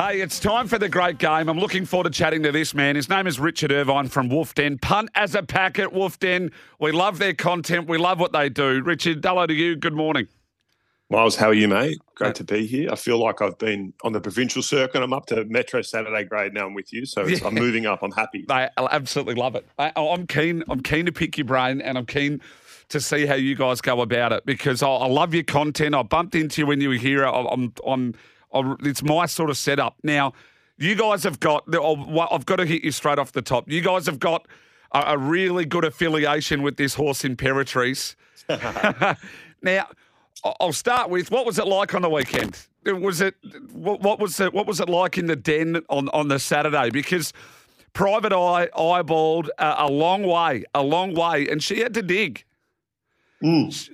Hey, it's time for the great game. I'm looking forward to chatting to this man. His name is Richard Irvine from Wolf Den. Punt as a packet, Wolf Den. We love their content. We love what they do. Richard, hello to you. Good morning. Miles, how are you, mate? Great to be here. I feel like I've been on the provincial circuit. I'm up to Metro Saturday grade now. I'm with you, so yeah. I'm moving up. I'm happy. I absolutely love it. I, oh, I'm keen. I'm keen to pick your brain, and I'm keen to see how you guys go about it because I, I love your content. I bumped into you when you were here. I, I'm, I'm, it's my sort of setup. Now, you guys have got. I've got to hit you straight off the top. You guys have got a, really good affiliation with this horse Imperatriz. now I'll start with what was it like on the weekend? Was it what was it? What was it like in the den on on the Saturday? Because Private Eye eyeballed a, a long way, a long way, and she had to dig. Mm,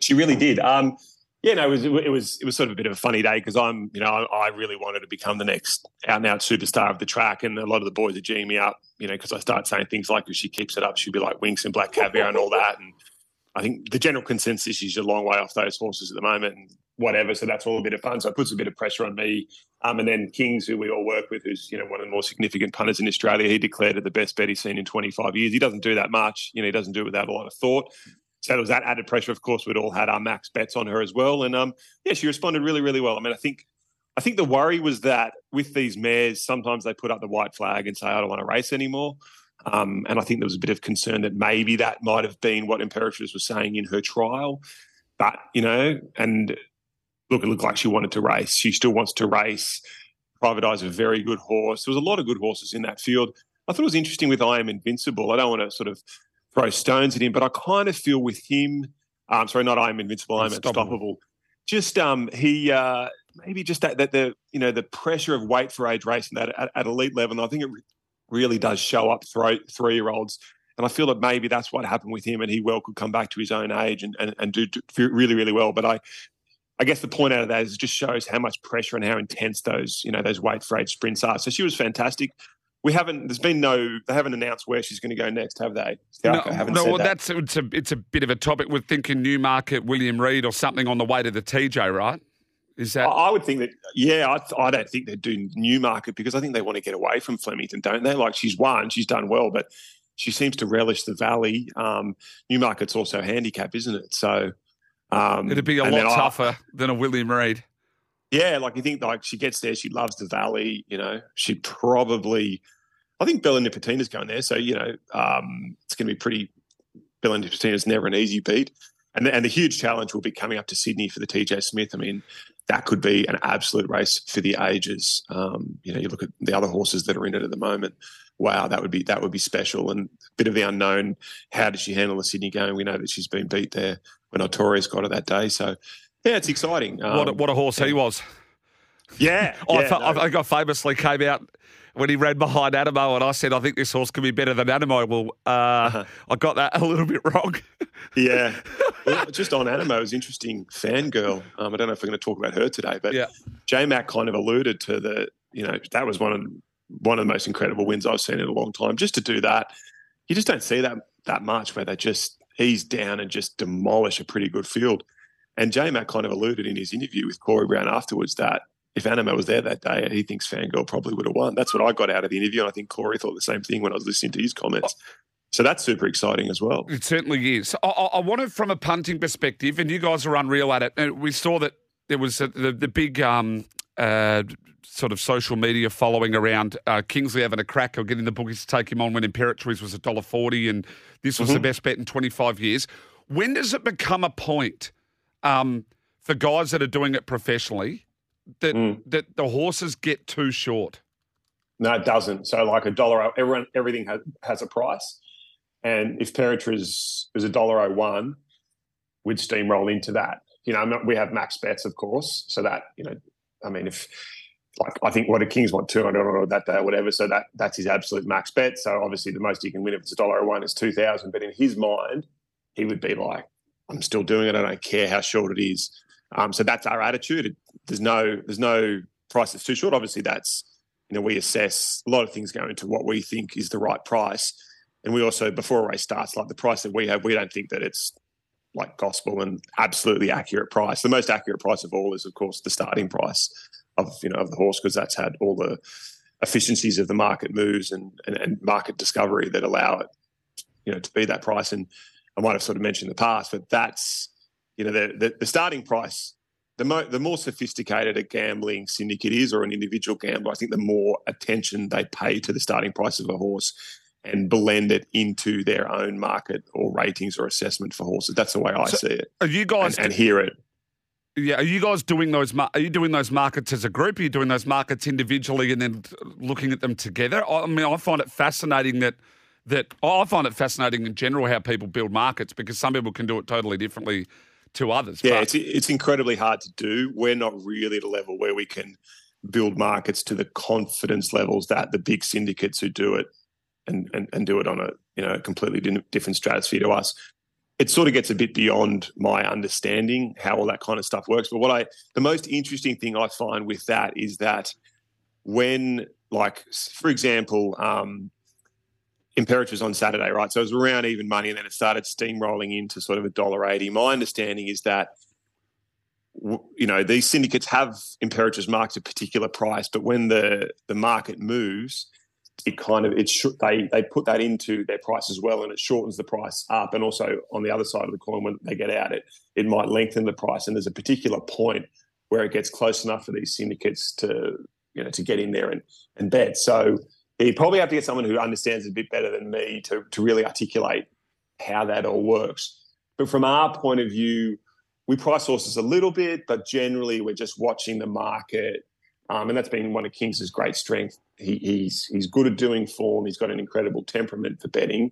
she really did. Um, yeah, no, it was it was it was sort of a bit of a funny day because I'm you know I, I, really wanted to become the next out and out superstar of the track, and a lot of the boys are geeing me up, you know, because I start saying things like if she keeps it up, she'll be like Winks and Black Caviar and all that, and I think the general consensus is a long way off those horses at the moment and whatever. So that's all a bit of fun. So it puts a bit of pressure on me. Um, and then Kings, who we all work with, who's you know one of the more significant punters in Australia, he declared it the best bet he's seen in 25 years. He doesn't do that much. You know, he doesn't do it without a lot of thought. So there was that added pressure. Of course, we'd all had our max bets on her as well. And um, yeah, she responded really, really well. I mean, I think I think the worry was that with these mares, sometimes they put up the white flag and say, I don't want to race anymore. Um, and I think there was a bit of concern that maybe that might have been what Imperatriz was saying in her trial. But, you know, and look, it looked like she wanted to race. She still wants to race. Private Eye's a very good horse. There was a lot of good horses in that field. I thought it was interesting with I Am Invincible. I don't want to sort of throw stones at him, but I kind of feel with him, um, sorry, not I Am Invincible, I Am Unstoppable. Just um, he uh, maybe just that, that the you know the pressure of weight for age racing that at, at elite level. And I think it really does show up three year olds. And I feel that maybe that's what happened with him, and he well could come back to his own age and, and, and do, do really, really well. But I, I guess the point out of that is it just shows how much pressure and how intense those, you know, those weight for age sprints are. So she was fantastic. We haven't. There's been no. They haven't announced where she's going to go next, have they? no, no well, that. that's it's a it's a bit of a topic. We're thinking Newmarket, William Reid, or something on the way to the TJ, right? Is that? I would think that. Yeah, I, I don't think they're doing Newmarket because I think they want to get away from Flemington, don't they? Like she's won, she's done well, but she seems to relish the Valley. Um, Newmarket's also a handicap, isn't it? So um, it'd be a lot tougher I, than a William Reid. Yeah, like you think like she gets there, she loves the Valley. You know, she probably. I think Bella Nipotina's going there, so you know um, it's going to be pretty. Bella Nipotina's never an easy beat. And the, and the huge challenge will be coming up to Sydney for the TJ Smith. I mean, that could be an absolute race for the ages. Um, you know, you look at the other horses that are in it at the moment. Wow, that would be that would be special and a bit of the unknown. How does she handle the Sydney game? We know that she's been beat there when Artorias got her that day. So, yeah, it's exciting. Um, what, a, what a horse he was. Yeah, I, yeah, no. I, I famously came out when he ran behind Anamoe, and I said, I think this horse could be better than Anamoe. Well, uh, uh-huh. I got that a little bit wrong. yeah. Well, just on Anamoe, it was interesting. Fangirl. Um, I don't know if we're going to talk about her today, but yeah. J Mac kind of alluded to the, you know, that was one of one of the most incredible wins I've seen in a long time. Just to do that, you just don't see that that much where they just ease down and just demolish a pretty good field. And J Mac kind of alluded in his interview with Corey Brown afterwards that if Anamoe was there that day, he thinks Fangirl probably would have won. That's what I got out of the interview. And I think Corey thought the same thing when I was listening to his comments. So that's super exciting as well. It certainly is. I, I wanted from a punting perspective, and you guys are unreal at it. We saw that there was a, the, the big um, uh, sort of social media following around uh, Kingsley having a crack or getting the bookies to take him on when Imperatriz was $1.40 and this was mm-hmm. the best bet in 25 years. When does it become a point um, for guys that are doing it professionally that mm. that the horses get too short? No, it doesn't. So like a dollar, everyone, everything has, has a price, and if Imperatriz is a dollar oh one, we'd steamroll into that. You know, not, we have max bets, of course, so that you know, I mean, if like I think what a Kings want two hundred or that day or whatever, so that that's his absolute max bet. So obviously, the most he can win if it's a dollar oh one is two thousand. But in his mind, he would be like, I'm still doing it. I don't care how short it is. Um, so that's our attitude. There's no there's no price that's too short. Obviously, that's you know we assess a lot of things go into what we think is the right price, and we also before a race starts, like the price that we have, we don't think that it's like gospel and absolutely accurate price. The most accurate price of all is, of course, the starting price. of you know of the horse because that's had all the efficiencies of the market moves and, and, and market discovery that allow it you know to be that price. And I might have sort of mentioned in the past, but that's you know the the, the starting price. The, mo- the more sophisticated a gambling syndicate is, or an individual gambler, I think the more attention they pay to the starting price of a horse and blend it into their own market or ratings or assessment for horses. That's the way I so see it. Are you guys and, and hear it? Yeah, are you guys doing those? Are you doing those markets as a group? Are you doing those markets individually and then looking at them together? I mean, I find it fascinating that that I find it fascinating in general how people build markets because some people can do it totally differently to others. Yeah, but, it's it's incredibly hard to do. We're not really at a level where we can build markets to the confidence levels that the big syndicates who do it and and, and do it on a you know completely different stratosphere to us it sort of gets a bit beyond my understanding how all that kind of stuff works. But what I, the most interesting thing I find with that is that when, like, for example, um, Imperatriz on Saturday, right? So it was around even money, and then it started steamrolling into sort of a dollar eighty. My understanding is that you know these syndicates have Imperatriz marked a particular price, but when the the market moves, it kind of it sh- they they put that into their price as well, and it shortens the price up. And also on the other side of the coin, when they get out, it it might lengthen the price. And there's a particular point where it gets close enough for these syndicates to you know to get in there and and bet. So you probably have to get someone who understands it a bit better than me to to really articulate how that all works. But from our point of view, we price horses a little bit, but generally we're just watching the market um, and that's been one of Kings' great strengths. He, he's he's good at doing form. He's got an incredible temperament for betting,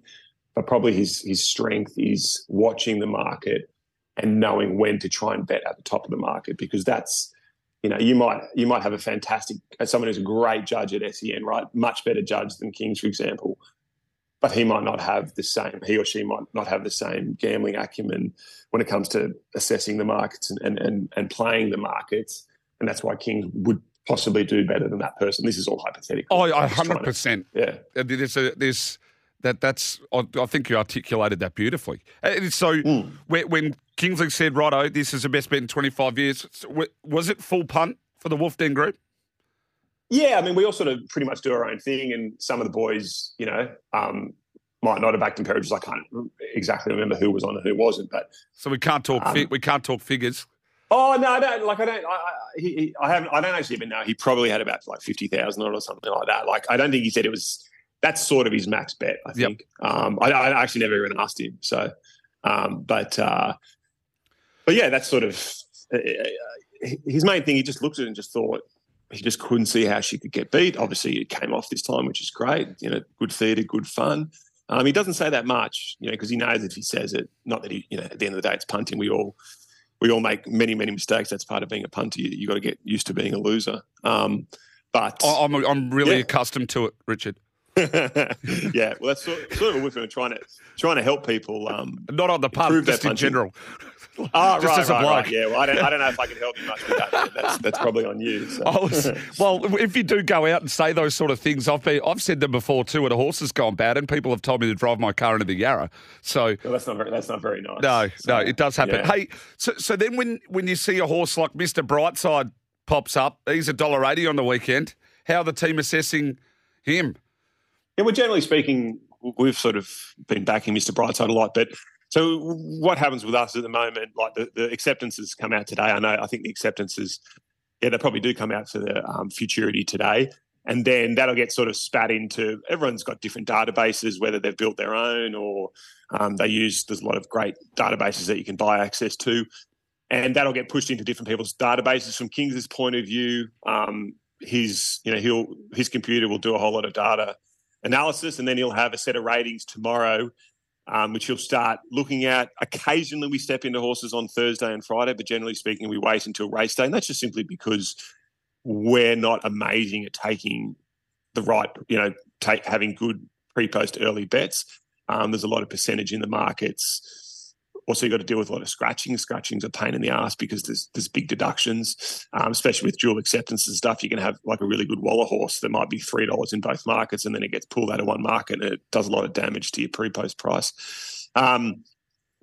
but probably his his strength is watching the market and knowing when to try and bet at the top of the market because that's you know you might you might have a fantastic uh, someone who's a great judge at SEN, right? Much better judge than Kings, for example. But he might not have the same, he or she might not have the same gambling acumen when it comes to assessing the markets and, and, and, and playing the markets. And that's why Kings would possibly do better than that person. This is all hypothetical. Oh, hundred percent. Yeah, uh, there's a there's that that's I, I think you articulated that beautifully. So mm. when Kingsley said, "Righto, this is the best bet in 25 years," was it full punt for the Wolf Den Group? Yeah, I mean, we all sort of pretty much do our own thing, and some of the boys, you know, um, might not have backed Imperatriz. I can't exactly remember who was on and who wasn't, but so we can't talk. Um, fi- we can't talk figures. Oh no, I don't like. I don't. I, I, he, I haven't. I don't actually even know. He probably had about like fifty thousand or something like that. Like I don't think he said it was. That's sort of his max bet. I think. Yep. Um, I, I, actually never even asked him. So, um, but uh, but yeah, that's sort of uh, uh, his main thing. He just looked at it and just thought he just couldn't see how she could get beat. Obviously, it came off this time, which is great. You know, good theatre, good fun. Um, he doesn't say that much, you know, because he knows if he says it, not that he, you know, at the end of the day, it's punting. We all we all make many, many mistakes. That's part of being a punter. You, you got to get used to being a loser. Um, but I'm, I'm really yeah. accustomed to it, Richard. yeah, well, that's sort, sort of what we're trying to trying to help people. Um, Not on the punt, just in general. Oh, just right, as a right, bloke. Right. Yeah, well, I don't, I don't know if I can help you much with that. That's, that's probably on you. So. Was, well, if you do go out and say those sort of things, I've been, I've said them before too. When a horse has gone bad, and people have told me to drive my car into the Yarra. So well, that's not very, that's not very nice. No, so, no, it does happen. Yeah. Hey, so so then when when you see a horse like Mister Brightside pops up, he's a dollar eighty on the weekend. How are the team assessing him? Yeah, well, generally speaking, we've sort of been backing Mr. Brightside a lot, but so what happens with us at the moment? Like the, the acceptances come out today. I know. I think the acceptances, yeah, they probably do come out for the um, futurity today, and then that'll get sort of spat into. Everyone's got different databases, whether they've built their own or um, they use. There's a lot of great databases that you can buy access to, and that'll get pushed into different people's databases. From King's point of view, um, his you know he'll his computer will do a whole lot of data analysis, and then he'll have a set of ratings tomorrow um, which you'll start looking at. Occasionally, we step into horses on Thursday and Friday, but generally speaking, we wait until race day. And that's just simply because we're not amazing at taking the right, you know, take, having good pre post early bets. Um, there's a lot of percentage in the markets also, you've got to deal with a lot of scratching. Scratching's a pain in the ass because there's there's big deductions, um, especially with dual acceptance and stuff. You can have like a really good Waller horse that might be three dollars in both markets, and then it gets pulled out of one market, and it does a lot of damage to your pre-post price. Um,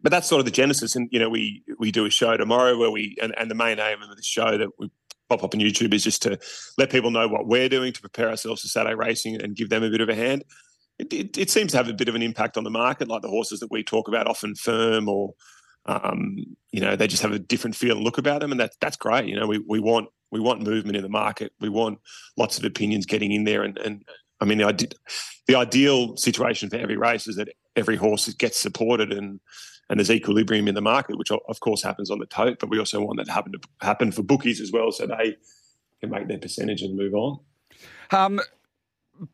but that's sort of the genesis. And you know, we we do a show tomorrow where we and, and the main aim of the show that we pop up on YouTube is just to let people know what we're doing to prepare ourselves for Saturday racing and give them a bit of a hand. It, it, it seems to have a bit of an impact on the market, like the horses that we talk about, often firm or um, you know they just have a different feel and look about them, and that's that's great. You know, we we want we want movement in the market. We want lots of opinions getting in there, and and I mean, the, the ideal situation for every race is that every horse gets supported and and there's equilibrium in the market, which of course happens on the tote, but we also want that to happen to happen for bookies as well, so they can make their percentage and move on. Um,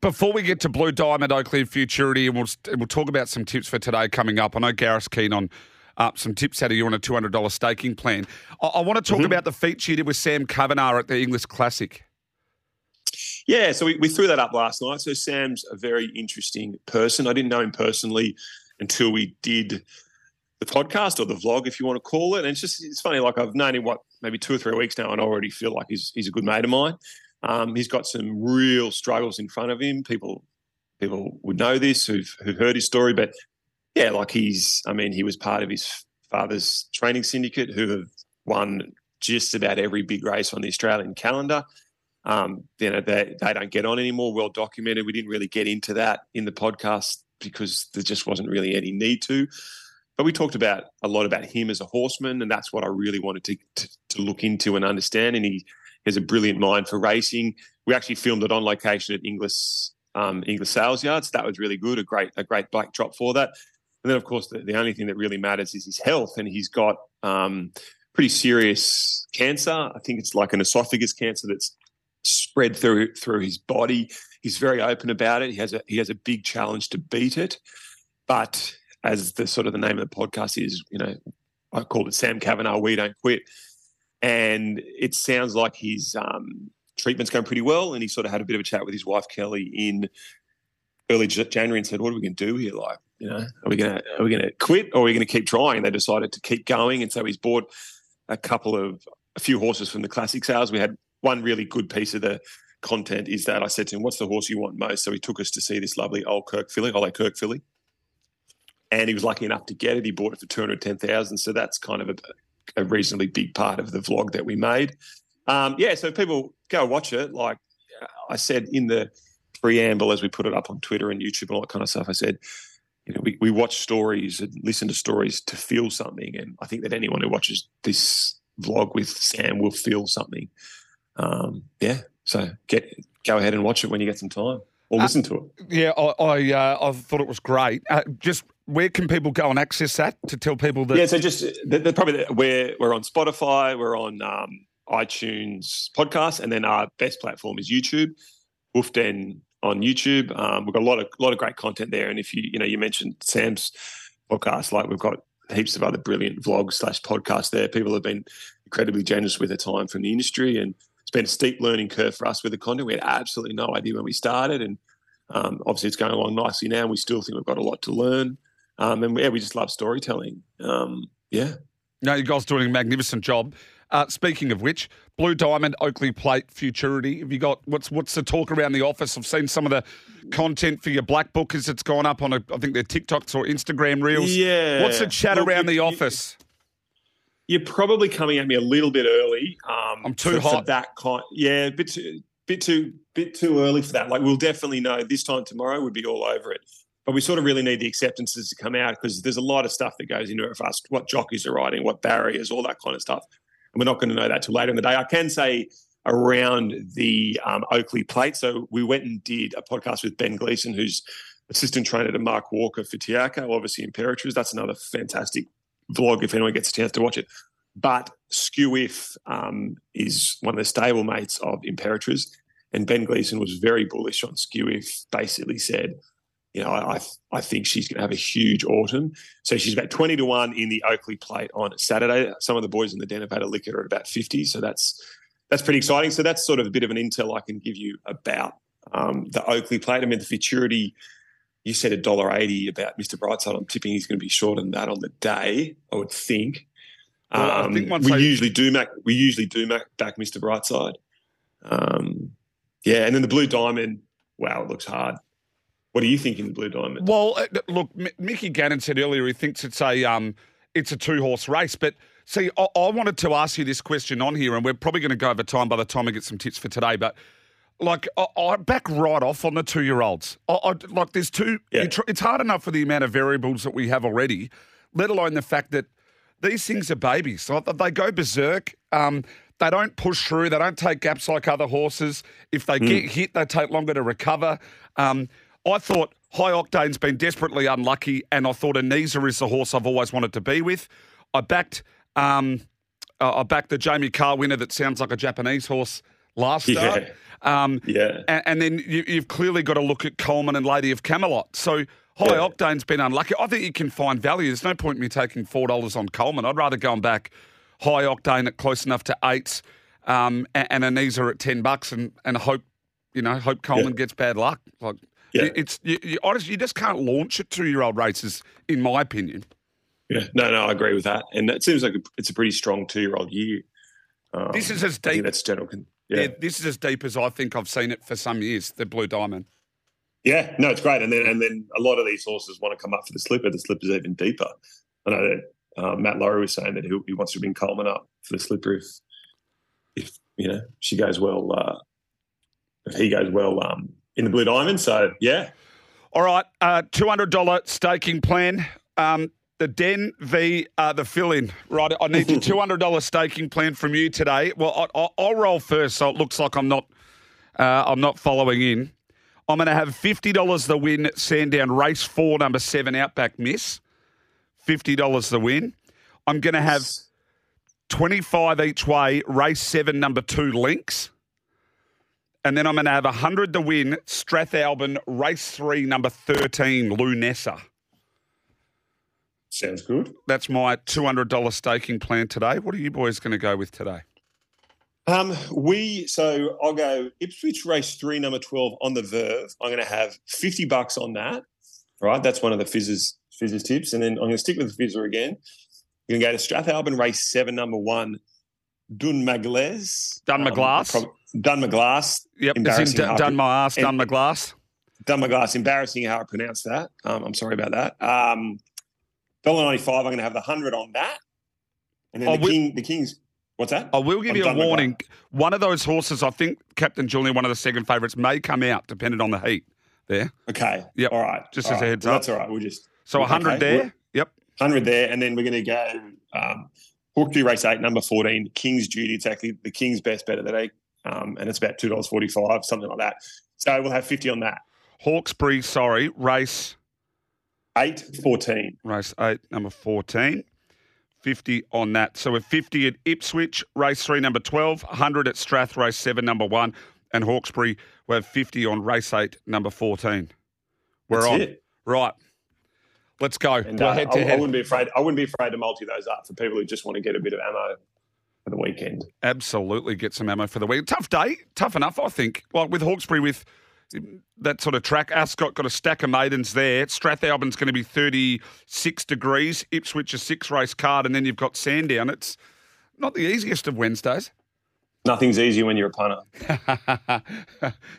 before we get to Blue Diamond, and Futurity, and we'll we'll talk about some tips for today coming up. I know Gareth's keen on uh, some tips out of you on a two hundred dollars staking plan. I, I, want to talk mm-hmm. about the feature you did with Sam Kavanagh at the Inglis Classic. Yeah, so we, we threw that up last night. So Sam's a very interesting person. I didn't know him personally until we did the podcast or the vlog, if you want to call it. And it's just it's funny. Like I've known him what maybe two or three weeks now, and I already feel like he's he's a good mate of mine. Um, he's got some real struggles in front of him. People people would know this who've who've heard his story, but yeah, like he's. I mean, he was part of his father's training syndicate who have won just about every big race on the Australian calendar. Um, you know, they, they don't get on anymore, well documented. We didn't really get into that in the podcast because there just wasn't really any need to. But we talked about a lot about him as a horseman, and that's what I really wanted to, to, to look into and understand. And he has a brilliant mind for racing. We actually filmed it on location at Inglis um, Inglis Sales Yards. That was really good. A great a great backdrop for that. And then, of course, the, the only thing that really matters is his health, and he's got um, pretty serious cancer. I think it's like an esophagus cancer that's spread through through his body. He's very open about it. He has a he has a big challenge to beat it, but as the sort of the name of the podcast is, you know, I called it Sam Kavanagh. We don't quit, and it sounds like his um, treatment's going pretty well. And he sort of had a bit of a chat with his wife Kelly in early January and said, "What are we going to do here? Like, you know, are we going to are we going to quit or are we going to keep trying?" They decided to keep going, and so he's bought a couple of a few horses from the classic sales. We had one really good piece of the content is that I said to him, "What's the horse you want most?" So he took us to see this lovely old Kirk filly, Ole Kirk filly, and he was lucky enough to get it. He bought it for two hundred ten thousand, so that's kind of a, a, reasonably big part of the vlog that we made. Um, yeah, so people go watch it. Like I said in the preamble, as we put it up on Twitter and YouTube and all that kind of stuff, I said. You know, we, we watch stories and listen to stories to feel something. And I think that anyone who watches this vlog with Sam will feel something um, yeah, so get go ahead and watch it when you get some time or uh, listen to it. Yeah, I I, uh, I thought it was great. Uh, just where can people go and access that to tell people that? Yeah, so just the, the, probably we're we're on Spotify, we're on um, iTunes podcast, and then our best platform is YouTube. Wolf Den on YouTube. Um, we've got a lot of lot of great content there, and if you you know you mentioned Sam's podcast, like we've got heaps of other brilliant vlogs slash podcasts there. People have been incredibly generous with their time from the industry and it's been a steep learning curve for us with the content. We had absolutely no idea when we started, and um, obviously it's going along nicely now. And we still think we've got a lot to learn, um, and yeah, we just love storytelling. Um, yeah. No, you guys doing a magnificent job. Uh, speaking of which, Blue Diamond, Oakleigh Plate, Futurity. Have you got what's what's the talk around the office? I've seen some of the content for your black book as it's gone up on a, I think they're TikToks or Instagram reels. Yeah. What's the chat Look, around you, the office? you're probably coming at me a little bit early. Um, I'm too for, hot. For that kind, yeah, a bit too, bit too, bit too early for that. Like we'll definitely know this time tomorrow. We'd be all over it. But we sort of really need the acceptances to come out because there's a lot of stuff that goes into it for us. What jockeys are riding, what barriers, all that kind of stuff, and we're not going to know that till later in the day. I can say around the um, Oakleigh Plate. So we went and did a podcast with Ben Gleeson, who's assistant trainer to Mark Walker for Te Akau, obviously Imperatriz. That's another fantastic vlog if anyone gets a chance to watch it. But Skewiff um, is one of the stable mates of Imperatriz, and Ben Gleeson was very bullish on Skewiff, Basically said, you know, I I think she's going to have a huge autumn. So she's about twenty to one in the Oakleigh Plate on Saturday. Some of the boys in the den have had a lick at her at about fifty. So that's that's pretty exciting. So that's sort of a bit of an intel I can give you about um, the Oakleigh Plate. I mean, the futurity you said a dollar eighty about Mr. Brightside. I'm tipping he's going to be shorter than that on the day. I would think. Well, um, think we I... usually do Mac, We usually do Mac back Mr. Brightside. Um, yeah, and then the Blue Diamond. Wow, it looks hard. What are you thinking, the Blue Diamond? Well, uh, look, M- Mickey Gannon said earlier he thinks it's a um, it's a two horse race, but See, I, I wanted to ask you this question on here, and we're probably going to go over time by the time I get some tips for today. But like, I, I back right off on the two-year-olds. I, I, like, there's two. Yeah. tr- it's hard enough for the amount of variables that we have already, let alone the fact that these things are babies. Like, They go berserk. Um, they don't push through. They don't take gaps like other horses. If they get hit, they take longer to recover. Um, I thought High Octane's been desperately unlucky, and I thought Anisa is the horse I've always wanted to be with. I backed, um, uh, I backed the Jamie Carr winner that sounds like a Japanese horse last start. Um, Yeah. and, and then you, you've clearly got to look at Coleman and Lady of Camelot. So High Yeah. Octane's been unlucky. I think you can find value. There's no point in me taking four dollars on Coleman. I'd rather go and back High Octane at close enough to eights, um, and, and Anisa at ten bucks, and and hope you know hope Coleman gets bad luck. Like Yeah. it's you, you, honestly you just can't launch at two year old races, in my opinion. Yeah, no, no, I agree with that, and it seems like it's a pretty strong two-year-old year. Um, This is as deep. that's general. Yeah. yeah. this is as deep as I think I've seen it for some years. The Blue Diamond. Yeah, no, it's great. And then and then a lot of these horses want to come up for the slipper. The slipper's even deeper. I know that uh, Matt Laurie was saying that he, he wants to bring Coleman up for the slipper if if you know she goes well, uh, if he goes well um, in the Blue Diamond. So yeah, All right, uh, two hundred dollar staking plan. Um, the Den v uh, the fill in. Right, I need the two hundred dollar staking plan from you today. Well, I, I, I'll roll first, so it looks like I'm not uh, I'm not following in. I'm going to have fifty dollars the win. Sandown race four, number seven, Outback Miss. Fifty dollars the win. I'm going to have twenty five each way. Race seven, number two, Links. And then I'm going to have 100 to win, Strathalbyn, race three, number 13, Lunessa. sounds good. That's my $200 staking plan today. What are you boys going to go with today? Um, we so I'll go Ipswich race three, number twelve on the Verve. I'm going to have fifty bucks on that. Right, that's one of the fizzes fizzes tips, and then I'm going to stick with the fizzer again. We're going to go to Strathalbyn race seven, number one, Dunmagles. Dunmaglass? Um, prob- Dunmaglass. Yep, it's in D- done my ass, and- done my glass. Dunmaglass. Embarrassing how I pronounce that. Um, I'm sorry about that. Um, dollar ninety five. I'm going to have the hundred on that, and then the king. The king's. What's that? I will give I'm you a warning. One of those horses, I think Captain Julian, one of the second favourites, may come out depending on the heat there. Okay. Yep. All right. Just All as a right. heads Well, up. That's all right. We'll just So Okay, 100 there. well- Yep. 100 there, and then we're going to go um, Hawkeye race eight, number 14, King's Duty. It's actually the King's best bet of the day, um, and it's about $2.45, something like that. So we'll have 50 on that. Hawkesbury, sorry, race Eight, 14. race eight, number 14. 50 on that. So we're 50 at Ipswich, race three, number 12, 100 at Strath, race seven, number one, and Hawkesbury, we have 50 on race eight, number 14. We're That's on. it. Right. Let's go. And uh, head I, to I head. wouldn't be afraid. I wouldn't be afraid to multi those up for people who just want to get a bit of ammo for the weekend. Absolutely get some ammo for the week. Tough day. Tough enough, I think. Like with Hawkesbury, with that sort of track. Ascot got a stack of maidens there. Strathalbyn's going to be 36 degrees. Ipswich a six race card. And then you've got Sandown. It's not the easiest of Wednesdays. Nothing's easy when you're a punter.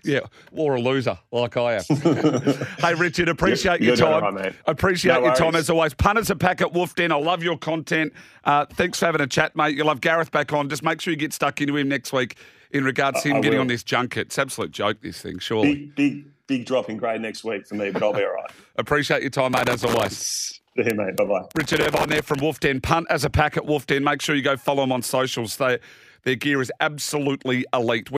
yeah, or a loser like I am. hey, Richard, appreciate You're your all time. right, mate. Appreciate No your time as always. Punters a pack at Wolf Den. I love your content. Uh, thanks for having a chat, mate. You'll have Gareth back on. Just make sure you get stuck into him next week in regards to him I getting will. on this junket. It's absolute joke, this thing, surely. Big, big, big drop in grade next week for me, but I'll be all right. Appreciate your time, mate, as always. See you, mate. Bye bye. Richard Irvine there from Wolf Den. Punt as a pack at Wolf Den. Make sure you go follow him on socials. They, their gear is absolutely elite.